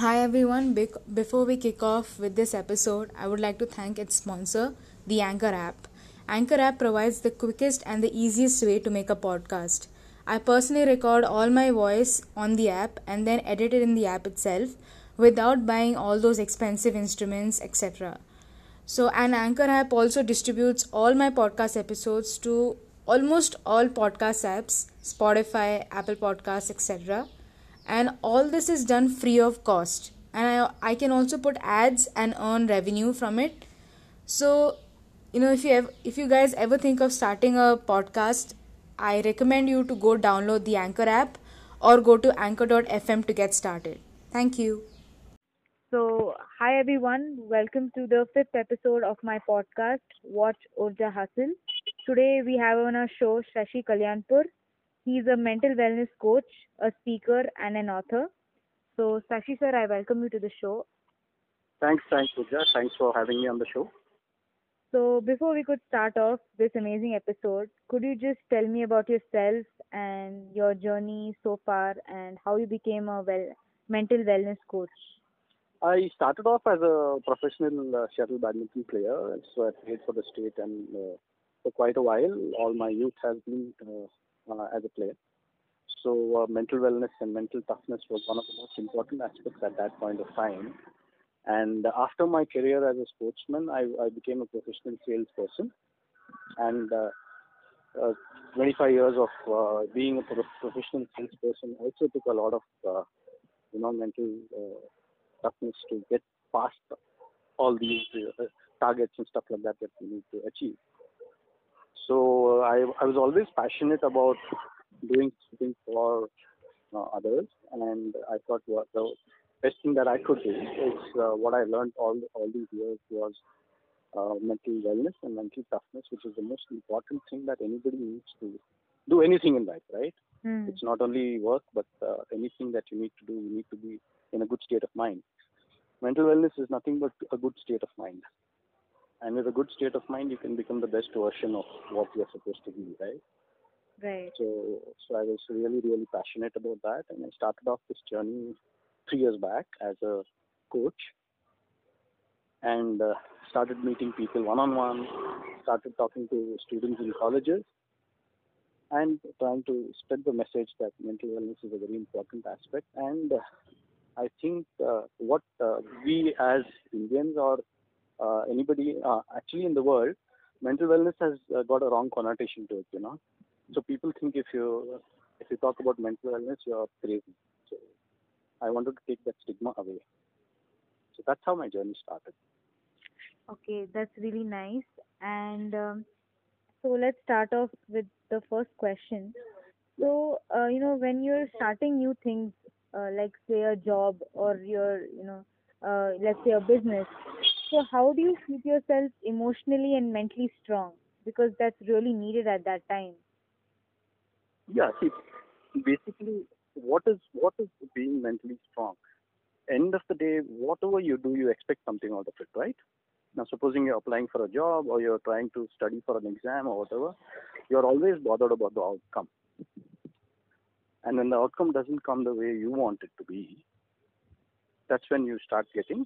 Hi everyone. Bec- before we kick off with this episode, I would like to thank its sponsor, the Anchor app. Anchor app provides the quickest and the easiest way to make a podcast. I personally record all my voice on the app and then edit it in the app itself without buying all those expensive instruments, etc. So, an Anchor app also distributes all my podcast episodes to almost all podcast apps, Spotify, Apple Podcasts, etc and all this is done free of cost. And I, I can also put ads and earn revenue from it. So you know if you have if you guys ever think of starting a podcast i recommend you to go download the anchor app or go to anchor.fm to get started. Thank you. So hi everyone. Welcome to the fifth episode of my podcast watch urja hasil today we have on our show shashi kalyanpur He's a mental wellness coach, a speaker, and an author. So, Shashi sir, I welcome you to the show. Thanks, thanks, Urja. Thanks for having me on the show. So, before we could start off this amazing episode, could you just tell me about yourself and your journey so far and how you became a well mental wellness coach? I started off as a professional uh, shuttle badminton player, so I played for the state and uh, for quite a while. All my youth has been uh, as a player. So uh, mental wellness and mental toughness was one of the most important aspects at that point of time. And after my career as a sportsman, I, I became a professional salesperson. And uh, uh, 25 years of uh, being a professional salesperson also took a lot of, uh, you know, mental uh, toughness to get past all these targets and stuff like that that we need to achieve. So uh, I, I was always passionate about doing something for uh, others, and I thought what the best thing that I could do is uh, what I learned all all these years was uh, mental wellness and mental toughness, which is the most important thing that anybody needs to do anything in life, right? Mm. It's not only work, but uh, anything that you need to do, you need to be in a good state of mind. Mental wellness is nothing but a good state of mind and with a good state of mind you can become the best version of what you're supposed to be right? Right. So so i was really really passionate about that and i started off this journey three years back as a coach and uh, started meeting people one on one started talking to students in colleges and trying to spread the message that mental wellness is a very important aspect. And uh, i think uh, what uh, we as indians or uh, anybody uh, actually in the world, mental wellness has uh, got a wrong connotation to it. You know, so people think if you if you talk about mental wellness, you're crazy. So I wanted to take that stigma away. So that's how my journey started. Okay, that's really nice. And um, so let's start off with the first question. So, uh, you know, when you're starting new things, uh, like say a job or your, you know, uh, let's say a business, so, how do you keep yourself emotionally and mentally strong? Because that's really needed at that time. Yeah, see, basically, what is what is being mentally strong? End of the day, whatever you do, you expect something out of it, right? Now, supposing you're applying for a job or you're trying to study for an exam or whatever, you're always bothered about the outcome. And when the outcome doesn't come the way you want it to be, that's when you start getting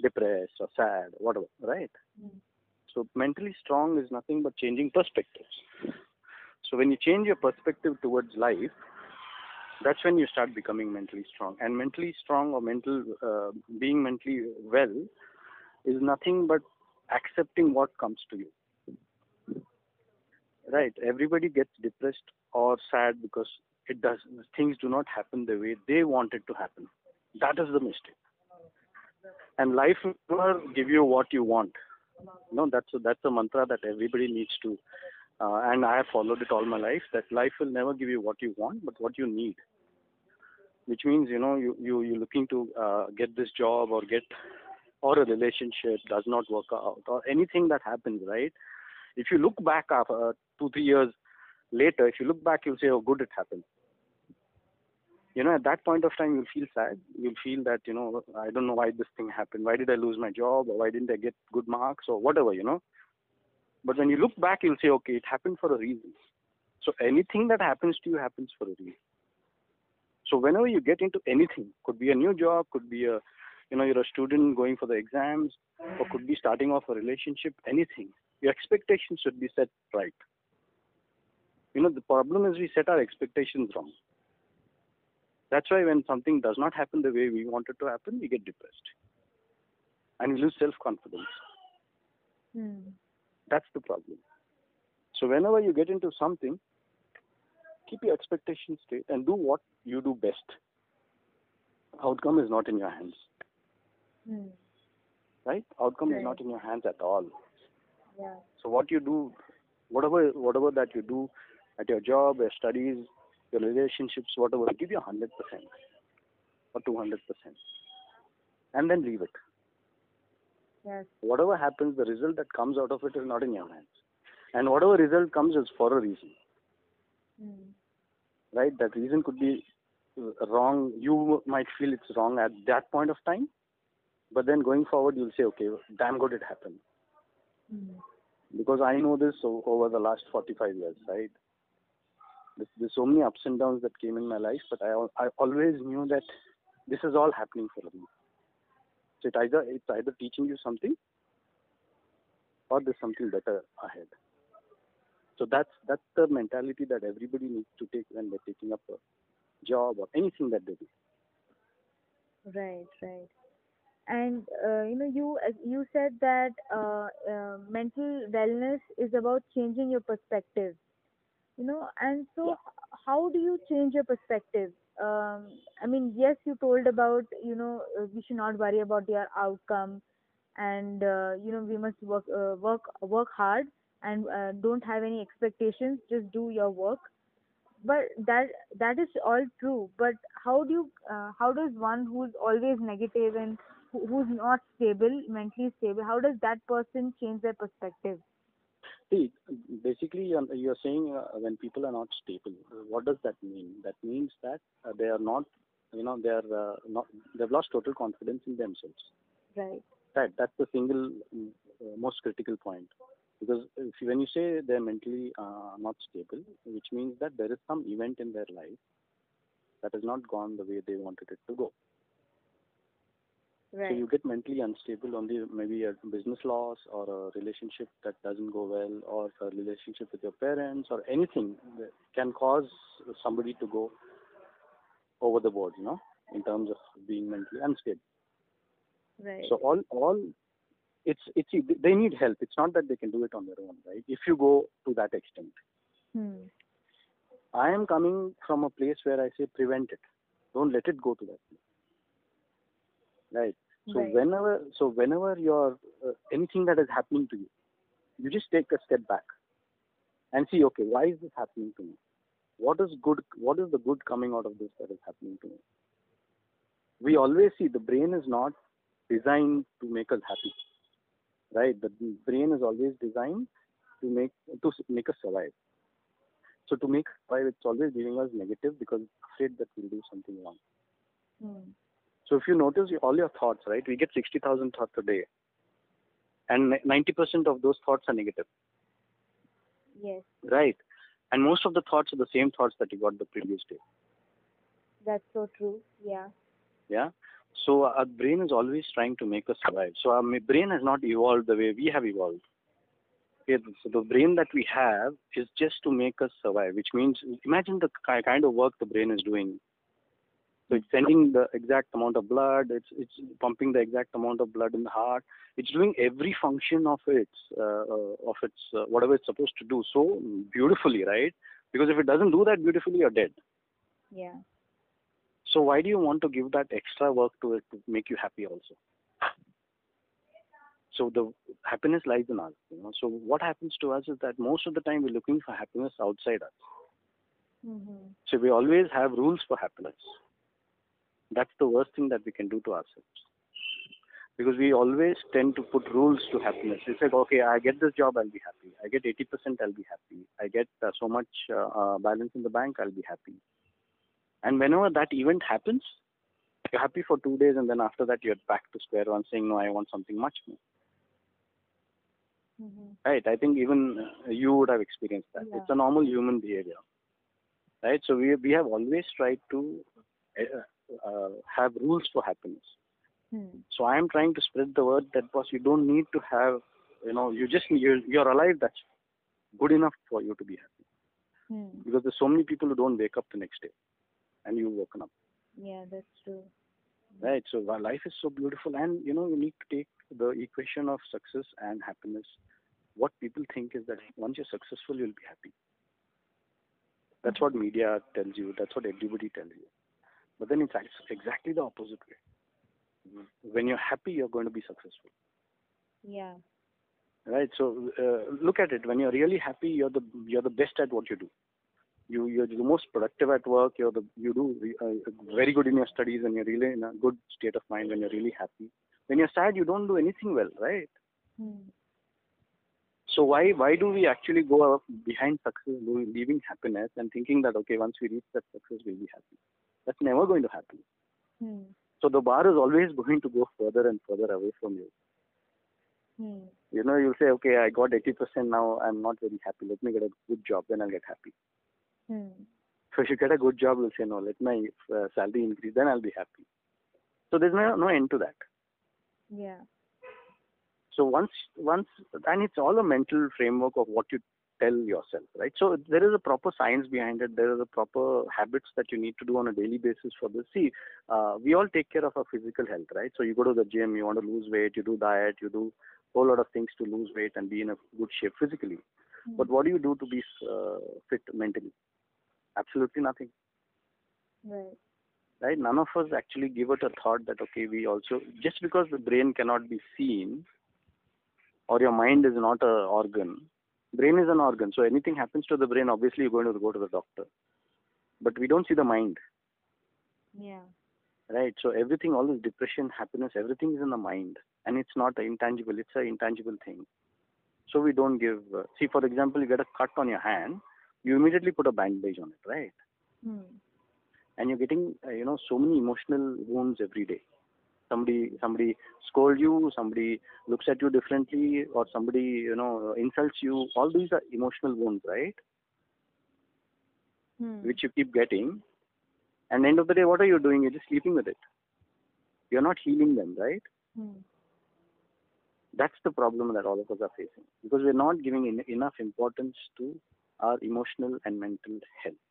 depressed or sad, whatever, right? Mm. So mentally strong is nothing but changing perspectives. So when you change your perspective towards life, that's when you start becoming mentally strong. And mentally strong or mental uh, being mentally well is nothing but accepting what comes to you. Right? Everybody gets depressed or sad because it does things do not happen the way they want it to happen. That is the mistake and life will give you what you want. You know, that's a, that's a mantra that everybody needs to, uh, and I have followed it all my life. That life will never give you what you want, but what you need. Which means, you know, you you you're looking to uh, get this job or get or a relationship does not work out or anything that happens, right? If you look back after uh, two three years later, if you look back, you'll say, "Oh, good, it happened." You know at that point of time you'll feel sad you'll feel that you know i don't know why this thing happened why did i lose my job or why didn't i get good marks or whatever you know but when you look back you'll say okay it happened for a reason so anything that happens to you happens for a reason So whenever you get into anything, could be a new job, could be a, you know, you're a student going for the exams, or could be starting off a relationship, anything. Your expectations should be set right. You know, the problem is we set our expectations wrong. That's why when something does not happen the way we want it to happen, we get depressed. And we lose self confidence. Hmm. That's the problem. So whenever you get into something, keep your expectations straight and do what you do best. Outcome is not in your hands, Hmm. right? Outcome is not in your hands at all. Yeah. So what you do, whatever whatever that you do at your job, your studies, your relationships, whatever, give you hundred percent or two hundred percent, and then leave it. Yes. Whatever happens, the result that comes out of it is not in your hands, and whatever result comes is for a reason. Hmm. right? That reason could be wrong. You might feel it's wrong at that point of time, but then going forward, you'll say, okay, damn good it happened. Hmm. Because I know this over the last 45 years, right? There's, so many ups and downs that came in my life, but I, I always knew that this is all happening for me. So it either it's either teaching you something, or there's something better ahead. So that's that's the mentality that everybody needs to take when they're taking up a job or anything that they do. Right, right. And uh, you know, you you said that uh, uh, mental wellness is about changing your perspective. You know, and so Yeah. how do you change your perspective? Um, I mean, yes, you told about you know uh, we should not worry about your outcome, and uh, you know we must work uh, work work hard and uh, don't have any expectations. Just do your work but that that is all true but how do you uh, how does one who's always negative and who's not stable mentally stable how does that person change their perspective See, basically, you're, you're saying uh, when people are not stable, what does that mean? That means that uh, they are not, you know, they are uh, not, they've lost total confidence in themselves. right Right, that's the single uh, most critical point. Because if you, when you say they're mentally uh, not stable, which means that there is some event in their life that has not gone the way they wanted it to go. So you get mentally unstable on the maybe a business loss or a relationship that doesn't go well or a relationship with your parents or anything that can cause somebody to go over the board, you know, in terms of being mentally unstable. right So all all it's it's they need help. It's not that they can do it on their own, right? If you go to that extent. hmm. I am coming from a place where I say prevent it. Don't let it go to that place. Right. So Right. whenever so whenever you're uh, anything that is happening to you, you just take a step back and see okay why is this happening to me? What is good? What is the good coming out of this that is happening to me? We always see the brain is not designed to make us happy, right? The brain is always designed to make to make us survive. So to make survive, it's always giving us negative because it's afraid that we'll do something wrong. Hmm. So if you notice all your thoughts, right? We get 60,000 thoughts a day. And 90% of those thoughts are negative, yes right? And most of the thoughts are the same thoughts that you got the previous day. that's so true yeah Yeah. So uh, our brain is always trying to make us survive. So our brain has not evolved the way we have evolved. Okay, so the brain that we have is just to make us survive, which means imagine the kind of work the brain is doing. So it's sending the exact amount of blood. It's it's pumping the exact amount of blood in the heart. It's doing every function of its uh, of its uh, whatever it's supposed to do so beautifully, right? Because if it doesn't do that beautifully, you're dead. yeah So why do you want to give that extra work to it to make you happy also? So the happiness lies in us. You know? So what happens to us is that most of the time we're looking for happiness outside us. mm-hmm. So we always have rules for happiness. That's the worst thing that we can do to ourselves. Because we always tend to put rules to happiness. We said, okay, I get this job, I'll be happy. I get 80%, I'll be happy. I get uh, so much uh, uh, balance in the bank, I'll be happy. And whenever that event happens, you're happy for two days, and then after that, you're back to square one saying, no, I want something much more. Mm-hmm. Right? I think even uh, you would have experienced that. Yeah. It's a normal human behavior. Right? So we, we have always tried to uh, have rules for happiness. Hmm. So I am trying to spread the word that boss, you don't need to have, you know, you just you're, you're alive. That's good enough for you to be happy. Hmm. Because there's so many people who don't wake up the next day, and you've woken up, Yeah, that's true. right? So life is so beautiful, and you know, you need to take the equation of success and happiness. What people think is that once you're successful, you'll be happy. That's what media tells you. That's what everybody tells you. But then it's exactly the opposite way. When you're happy, you're going to be successful. Yeah. right so uh, look at it when you're really happy you're the you're the best at what you do you you're the most productive at work you're the you do re- uh, very good in your studies and you're really in a good state of mind when you're really happy when you're sad you don't do anything well right Hmm. so why why do we actually go behind success leaving happiness and thinking that okay once we reach that success we'll be happy that's never going to happen Hmm. so the bar is always going to go further and further away from you Hmm. you know you'll say okay i got 80% now i'm not very happy let me get a good job then i'll get happy Hmm. So if you get a good job, you'll say, no, let my uh, salary increase, then I'll be happy. So there's no, no end to that. Yeah. So once, once, and it's all a mental framework of what you tell yourself, right? So there is a proper science behind it. There is a proper habits that you need to do on a daily basis for this. See, uh, we all take care of our physical health, right? So you go to the gym, you want to lose weight, you do diet, you do a whole lot of things to lose weight and be in a good shape physically. Hmm. But what do you do to be uh, fit mentally? Absolutely nothing. Right. right none of us actually give it a thought that okay we also just because the brain cannot be seen or your mind is not a organ brain is an organ so anything happens to the brain obviously you're going to go to the doctor. But we don't see the mind. Yeah. right so everything all this depression happiness everything is in the mind and it's not intangible it's an intangible thing. So we don't give uh, see for example you get a cut on your hand you immediately put a bandage on it right? Hmm. and you're getting uh, you know so many emotional wounds every day somebody somebody scolds you somebody looks at you differently or somebody you know insults you all these are emotional wounds right? Hmm. which you keep getting. And end of the day what are you doing? You're just sleeping with it. You're not healing them right? Hmm. that's the problem that all of us are facing. Because we're not giving en- enough importance to our emotional and mental health.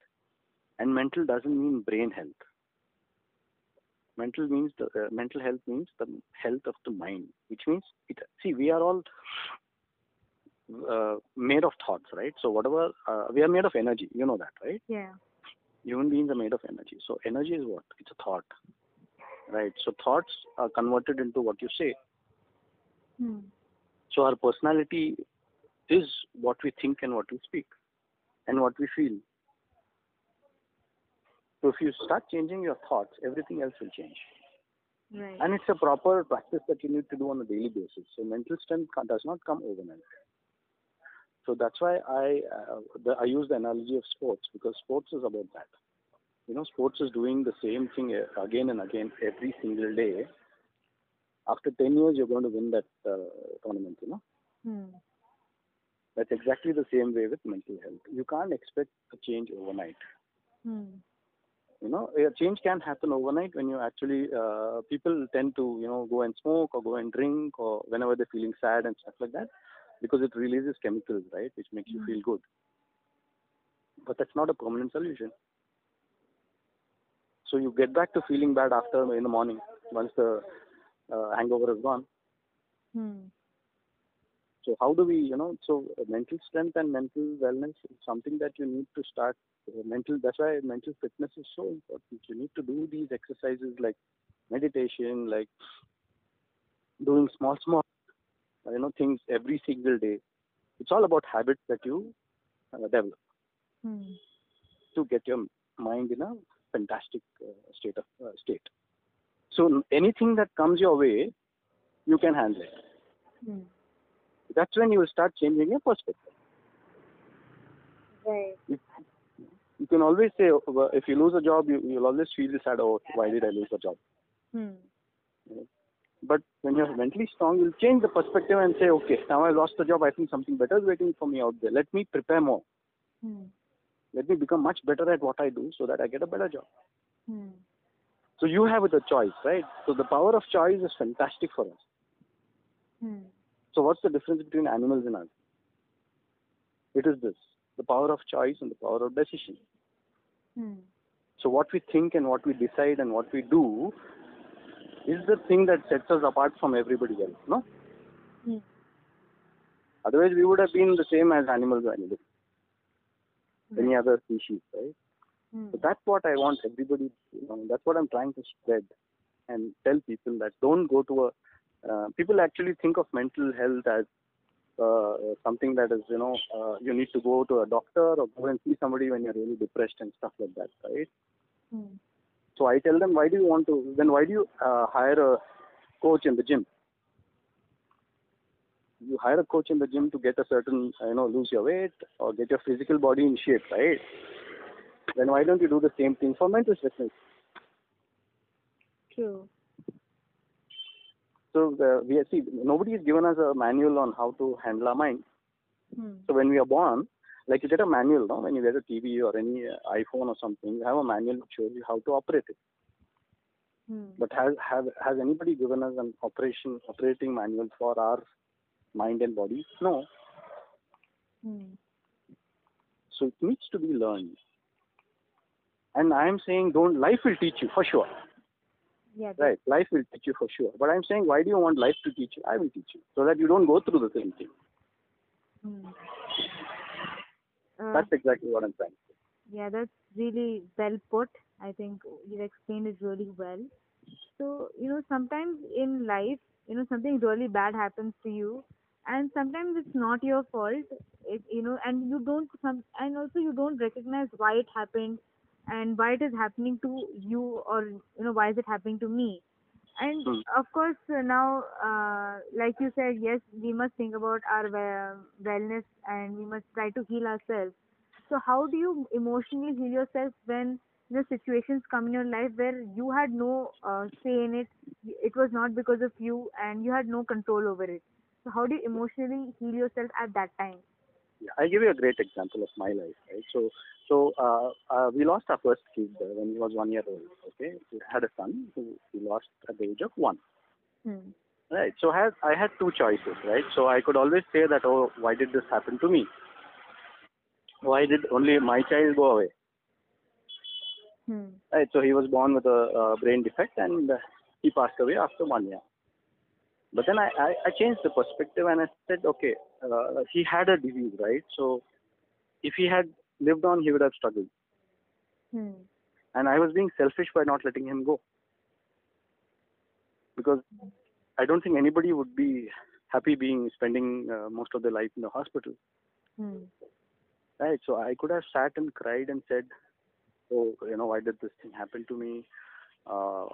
And mental doesn't mean brain health mental means the uh, mental health means the health of the mind which means it see we are all uh, made of thoughts right so whatever uh, we are made of energy you know that right Yeah. human beings are made of energy so energy is what it's a thought right so thoughts are converted into what you say Hmm. so our personality is what we think and what we speak and what we feel. So if you start changing your thoughts, everything else will change. Right. And it's a proper practice that you need to do on a daily basis. So mental strength does not come overnight. So that's why I uh, the, I use the analogy of sports because sports is about that. You know, sports is doing the same thing uh, again and again every single day. After 10 years, you're going to win that uh, tournament. You know. Hmm. That's exactly the same way with mental health. You can't expect a change overnight. Hmm. You know, a change can happen overnight when you actually uh, people tend to you know go and smoke or go and drink or whenever they're feeling sad and stuff like that because it releases chemicals, right, which makes you Mm. feel good. But that's not a permanent solution. So you get back to feeling bad after in the morning once the uh, hangover is gone. Hmm. So how do we, you know, so mental strength and mental wellness is something that you need to start. Uh, mental, that's why mental fitness is so important. You need to do these exercises like meditation, like doing small, small, you know, things every single day. It's all about habits that you uh, develop Hmm. to get your mind in a fantastic uh, state of uh, state. So anything that comes your way, you can handle it. Hmm. That's when you will start changing your perspective. Right. you can always say if you lose a job you, you'll always feel sad oh why did i lose a job Hmm. but when you're mentally strong you'll change the perspective and say okay now i lost the job i think something better is waiting for me out there let me prepare more Hmm. let me become much better at what i do so that i get a better job Hmm. So you have the choice, right? So the power of choice is fantastic for us. Hmm. So what's the difference between animals and us? It is this: the power of choice and the power of decision. Hmm. So what we think and what we decide and what we do is the thing that sets us apart from everybody else, no? Hmm. Otherwise, we would have been the same as animals or anybody, any other species, right? Hmm. So that's what I want everybody, you know, that's what I'm trying to spread and tell people that don't go to a, uh, people actually think of mental health as uh, something that is, you know, uh, you need to go to a doctor or go and see somebody when you're really depressed and stuff like that, right? Hmm. So I tell them, why do you want to, then why do you uh, hire a coach in the gym? You hire a coach in the gym to get a certain, you know, lose your weight or get your physical body in shape, right? Then why don't you do the same thing for mental fitness? True. So the, we see nobody has given us a manual on how to handle our mind. Hmm. So when we are born, like you get a manual, no? When you get a TV or any uh, iPhone or something, you have a manual that shows you how to operate it. Hmm. But has have has anybody given us an operation operating manual for our mind and body? No. Hmm. So it needs to be learned. And I am saying, don't. Life will teach you for sure. Yeah. Right. Life will teach you for sure. But I'm saying, why do you want life to teach you? I will teach you so that you don't go through the same thing. Hmm. Uh, That's exactly what I'm saying. Yeah, that's really well put. I think you explained it really well. So, you know, sometimes in life, you know, something really bad happens to you, and sometimes it's not your fault. It, you know, and you don't some, and also you don't recognize why it happened, and why it is happening to you, or you know, why is it happening to me? And Hmm. of course, now, uh, like you said, yes, we must think about our we- wellness, and we must try to heal ourselves. So how do you emotionally heal yourself when you know situations come in your life where you had no uh, say in it? It was not because of you, and you had no control over it. So how do you emotionally heal yourself at that time? Yeah, I'll give you a great example of my life, right? So, so uh, uh, we lost our first kid uh, when he was one year old. Okay, we had a son who we lost at the age of one. Hmm. Right. So I had I had two choices, right? So I could always say that, oh, why did this happen to me? Why did only my child go away? Hmm. Right. So he was born with a uh, brain defect and he passed away after one year. But then I, I, I changed the perspective and I said, okay, uh, he had a disease, right? So if he had lived on, he would have struggled. Hmm. And I was being selfish by not letting him go. Because I don't think anybody would be happy being spending uh, most of their life in the hospital. Hmm. Right. So I could have sat and cried and said, "Oh, you know, why did this thing happen to me?" Uh,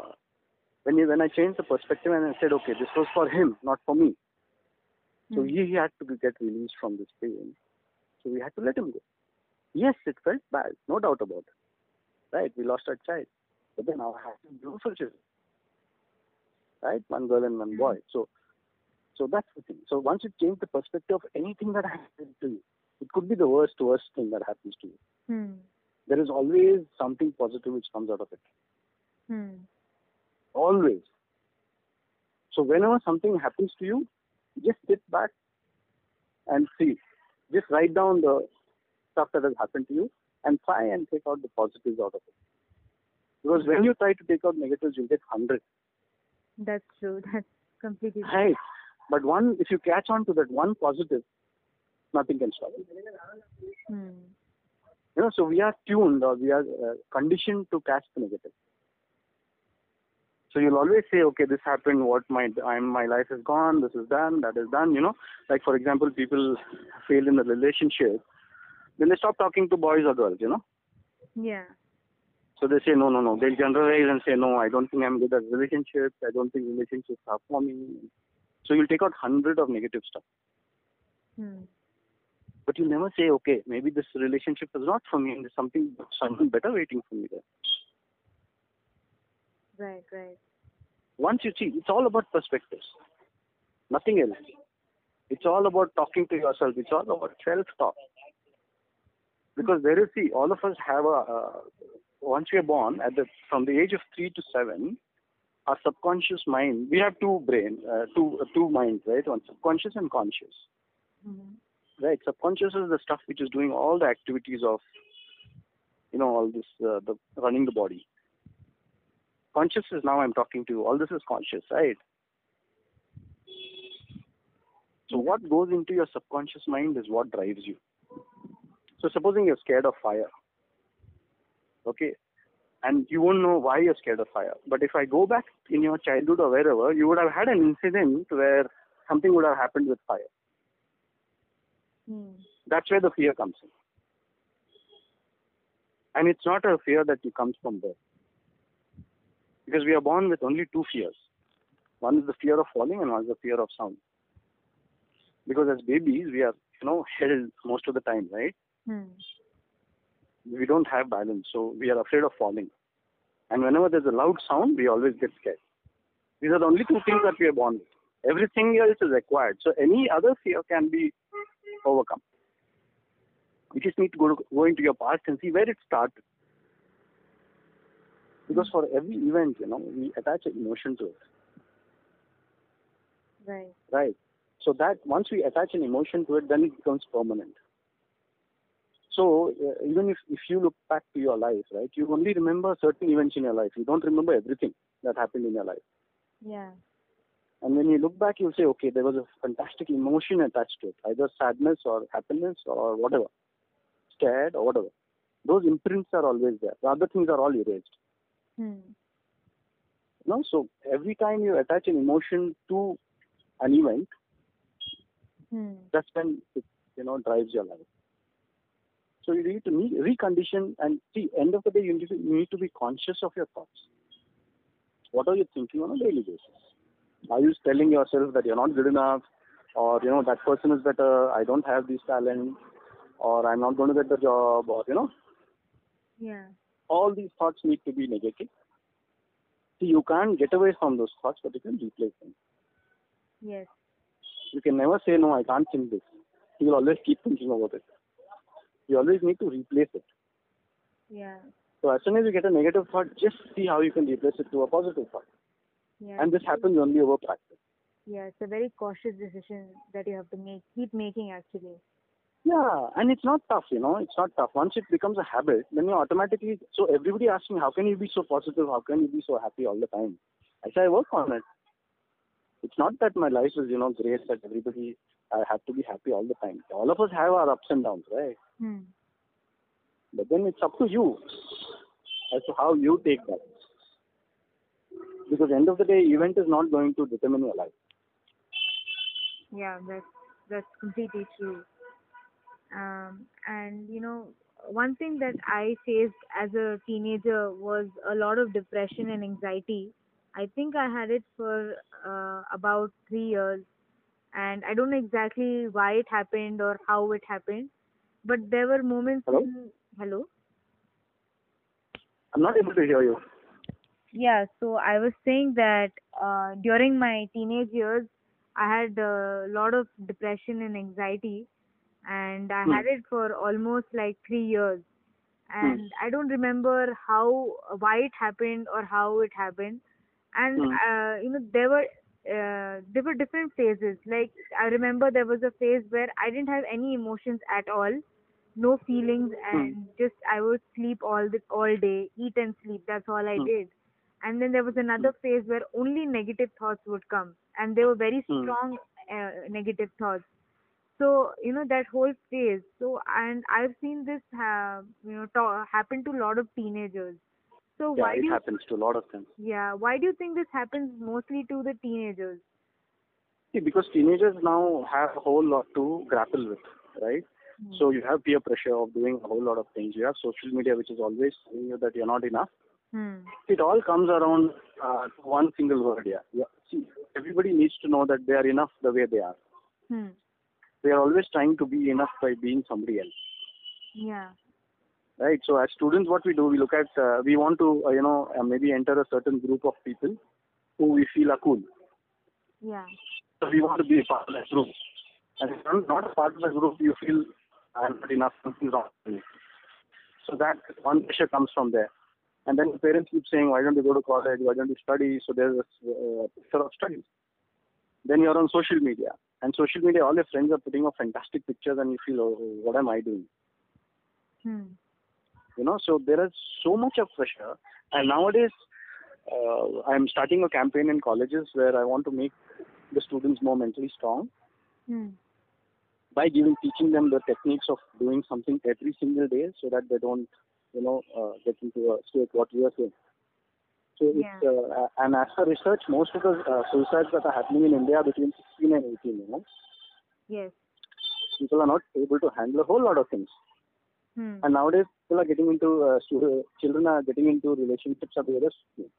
when you, when I changed the perspective and I said, "Okay, this was for him, not for me," so Hmm. he, he had to get released from this pain. So we had to let him go. Yes, it felt bad, no doubt about it. Right. We lost our child, but then our had two beautiful children. Right, one girl and one boy. So, so that's the thing. So once you change the perspective of anything that happens to you, it could be the worst, worst thing that happens to you. Hmm. there is always something positive which comes out of it. Always. So whenever something happens to you, just sit back and see. Just write down the stuff that has happened to you and try and take out the positives out of it. Because when you try to take out negatives, you'll get hundred. That's true. That's completely true. Right. But one, if you catch on to that one positive, nothing can stop you. Hmm. You know, so we are tuned or we are uh, conditioned to catch the negative. So you'll always say, okay, this happened. What my I'm my life is gone. This is done. That is done. You know, like for example, people fail in a relationship, then they stop talking to boys or girls. You know, Yeah. so they say no, no, no. They'll generalize and say no. I don't think I'm good at relationships. I don't think relationships are for me. So you'll take out hundred of negative stuff, Hmm. but you'll never say, okay, maybe this relationship is not for me, and there's something something better waiting for me there. Right. Right. once you see, it's all about perspectives, nothing else. It's all about talking to yourself. It's all about self-talk. Because there is, see, all of us have a, uh, once we are born, at the from the age of three to seven, our subconscious mind. We have two brain, uh, two uh, two minds, right? One subconscious and conscious. Mm-hmm. Right. Subconscious is the stuff which is doing all the activities of, you know, all this uh, the running the body. Conscious is now I'm talking to you. All this is conscious, right? So what goes into your subconscious mind is what drives you. So supposing you're scared of fire, okay, and you won't know why you're scared of fire. But if I go back in your childhood or wherever, you would have had an incident where something would have happened with fire. Hmm. That's where the fear comes in. And it's not a fear that comes from birth. Because we are born with only two fears. One is the fear of falling and one is the fear of sound. Because as babies, we are, you know, held most of the time, right? Hmm. We don't have balance, so we are afraid of falling. And whenever there's a loud sound, we always get scared. These are the only two things that we are born with. Everything else is acquired. So any other fear can be overcome. You just need to go, to, go into your past and see where it started. Because for every event, you know, we attach an emotion to it, Right. right? So that once we attach an emotion to it, then it becomes permanent. So uh, even if, if you look back to your life, right, you only remember certain events in your life. You don't remember everything that happened in your life. Yeah. And when you look back, you'll say, okay, there was a fantastic emotion attached to it, either sadness or happiness or whatever, scared or whatever. Those imprints are always there. The other things are all erased. Hmm. Know, so every time you attach an emotion to an event, Hmm. that's when it, you know, drives your life. So you need to recondition and see, end of the day, you need, to, you need to be conscious of your thoughts. What are you thinking on a daily basis? Are you telling yourself that you're not good enough, or you know that person is better, I don't have this talent, or I'm not going to get the job, or you know, Yeah. All these thoughts need to be negative. See, you can't get away from those thoughts, but you can replace them. Yes. You can never say, no, I can't think this. You will always keep thinking about it. You always need to replace it. Yeah. So as soon as you get a negative thought, just see how you can replace it to a positive thought. Yeah. And this happens only over practice. Yeah. It's a very cautious decision that you have to make. Keep making actually. Yeah, and it's not tough, you know, it's not tough. Once it becomes a habit, then you automatically, so everybody asks me, how can you be so positive? How can you be so happy all the time? I say, I work on it. It's not that my life is, you know, great, that everybody, I have to be happy all the time. All of us have our ups and downs, right? Hmm. But then it's up to you as to how you take that. Because end of the day, event is not going to determine your life. Yeah, that's that's completely true. Um, and you know, one thing that I faced as a teenager was a lot of depression and anxiety. I think I had it for uh, about three years, and I don't know exactly why it happened or how it happened, but there were moments. Hello? In, hello. I'm not able to hear you. Yeah, so I was saying that uh, during my teenage years, I had a lot of depression and anxiety, and I Hmm. had it for almost like three years. And I don't remember how, why it happened or how it happened. And Hmm. uh, you know, there were uh, there were different phases. Like I remember there was a phase where I didn't have any emotions at all, no feelings, and just I would sleep all the all day, eat and sleep. That's all I Hmm. did. And then there was another phase where only negative thoughts would come, and they were very Hmm. strong uh, negative thoughts. So you know that whole phase. So and I've seen this ha- you know ta- happen to a lot of teenagers. So Yeah, why do it you happens to a lot of them. yeah why do you think this happens mostly to the teenagers? See, because teenagers now have a whole lot to grapple with, right? So you have peer pressure of doing a whole lot of things. You have social media, which is always telling you that you're not enough. Hmm. It all comes around uh, one single word here. Yeah. See, everybody needs to know that they are enough the way they are. Hmm. They are always trying to be enough by being somebody else, Yeah. right? So as students, what we do, we look at, uh, we want to, uh, you know, uh, maybe enter a certain group of people who we feel are cool. Yeah. So we want to be a part of that group. And if you're not a part of that group, you feel I'm not enough, something's wrong with me. So that one pressure comes from there. And then the parents keep saying, why don't you go to college? Why don't you study? So there's a uh, picture of studies. Then you're on social media. And social media, all your friends are putting up fantastic pictures and you feel, oh, what am I doing? Hmm. You know, so there is so much of pressure. And nowadays, uh, I'm starting a campaign in colleges where I want to make the students more mentally strong Hmm. by giving teaching them the techniques of doing something every single day so that they don't you know uh, get into a state what we are saying so it's uh, and as for research most of the uh, suicides that are happening in india are between 16 and 18 you know Yes. people are not able to handle a whole lot of things Hmm. and nowadays people are getting into uh, children are getting into relationships at the other age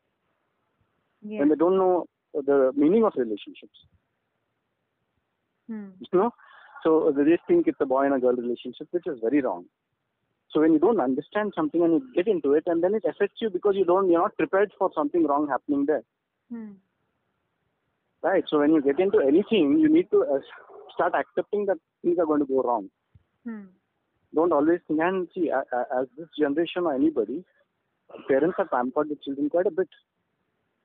Yeah. when they don't know the meaning of relationships Hmm. you know so they just think it's a boy and a girl relationship which is very wrong so when you don't understand something and you get into it and then it affects you because you don't you're not prepared for something wrong happening there Hmm. right so when you get into anything you need to uh, start accepting that things are going to go wrong Hmm. don't always think and see uh, uh, as this generation or anybody parents have pampered the children quite a bit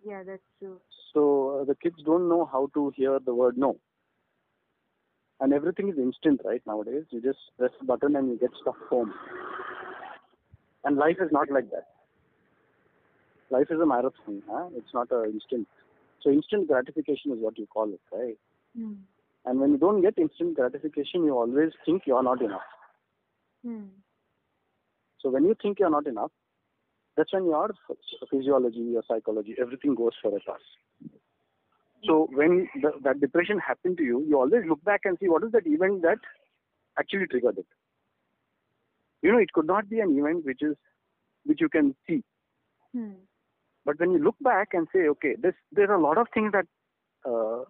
Yeah, that's true. so uh, the kids don't know how to hear the word no and everything is instant right nowadays? You just press a button and you get stuff home. And life is not like that. Life is a marathon huh? it's not an instant. So instant gratification is what you call it right? Hmm. and when you don't get instant gratification you always think you're not enough. Hmm. so when you think you're not enough that's when your physiology your psychology everything goes for a toss so when the, that depression happened to you, you always look back and see what is that event that actually triggered it. You know, it could not be an event which is which you can see. Hmm. But when you look back and say, okay, this there are a lot of things that uh,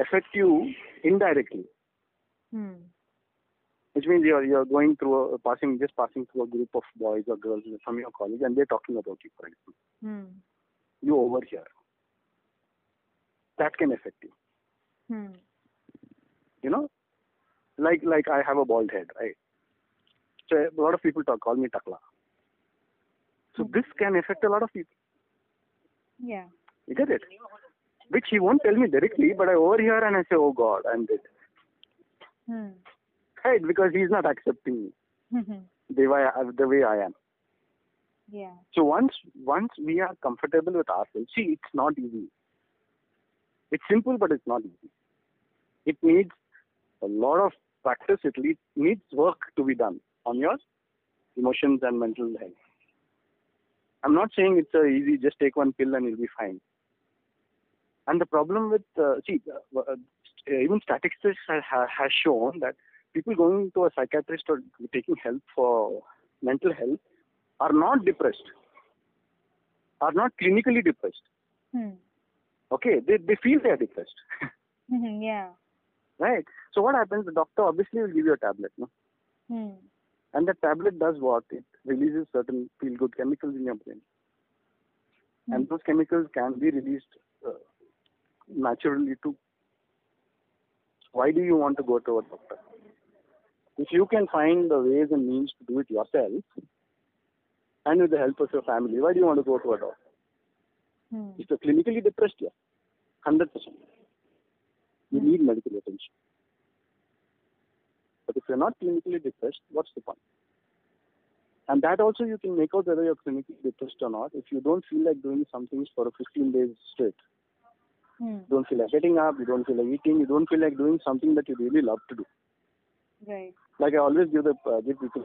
affect you indirectly, Hmm. which means you're you're going through a passing just passing through a group of boys or girls from your college and they're talking about you, for example. Hmm. You overhear. That can affect you. Hmm. you know like like i have a bald head right so a lot of people talk call me takla so Mhm. this can affect a lot of people Yeah. you get it which he won't tell me directly but i overhear and i say oh god i'm dead Hmm. right because he's not accepting me Hmm. the way I, the way i am Yeah. so once once we are comfortable with ourselves see it's not easy it's simple but it's not easy. It needs a lot of practice. It needs work to be done on your emotions and mental health. I'm not saying it's a easy. Just take one pill and you'll be fine. And the problem with uh, see uh, uh, even statistics ha- ha- has shown that people going to a psychiatrist or taking help for mental health are not depressed are not clinically depressed. Hmm. Okay they, they feel they are depressed Hmm. Yeah. right so what happens the doctor obviously will give you a tablet no? Hmm. and that tablet does what it releases certain feel good chemicals in your brain and those chemicals can be released uh, naturally too why do you want to go to a doctor if you can find the ways and means to do it yourself and with the help of your family why do you want to go to a doctor Hmm. if you're clinically depressed yeah 100% you need medical attention but if you're not clinically depressed what's the point? and that also you can make out whether you're clinically depressed or not if you don't feel like doing some things for a 15 days straight Hmm. you don't feel like getting up you don't feel like eating you don't feel like doing something that you really love to do Right. like i always give the uh, give people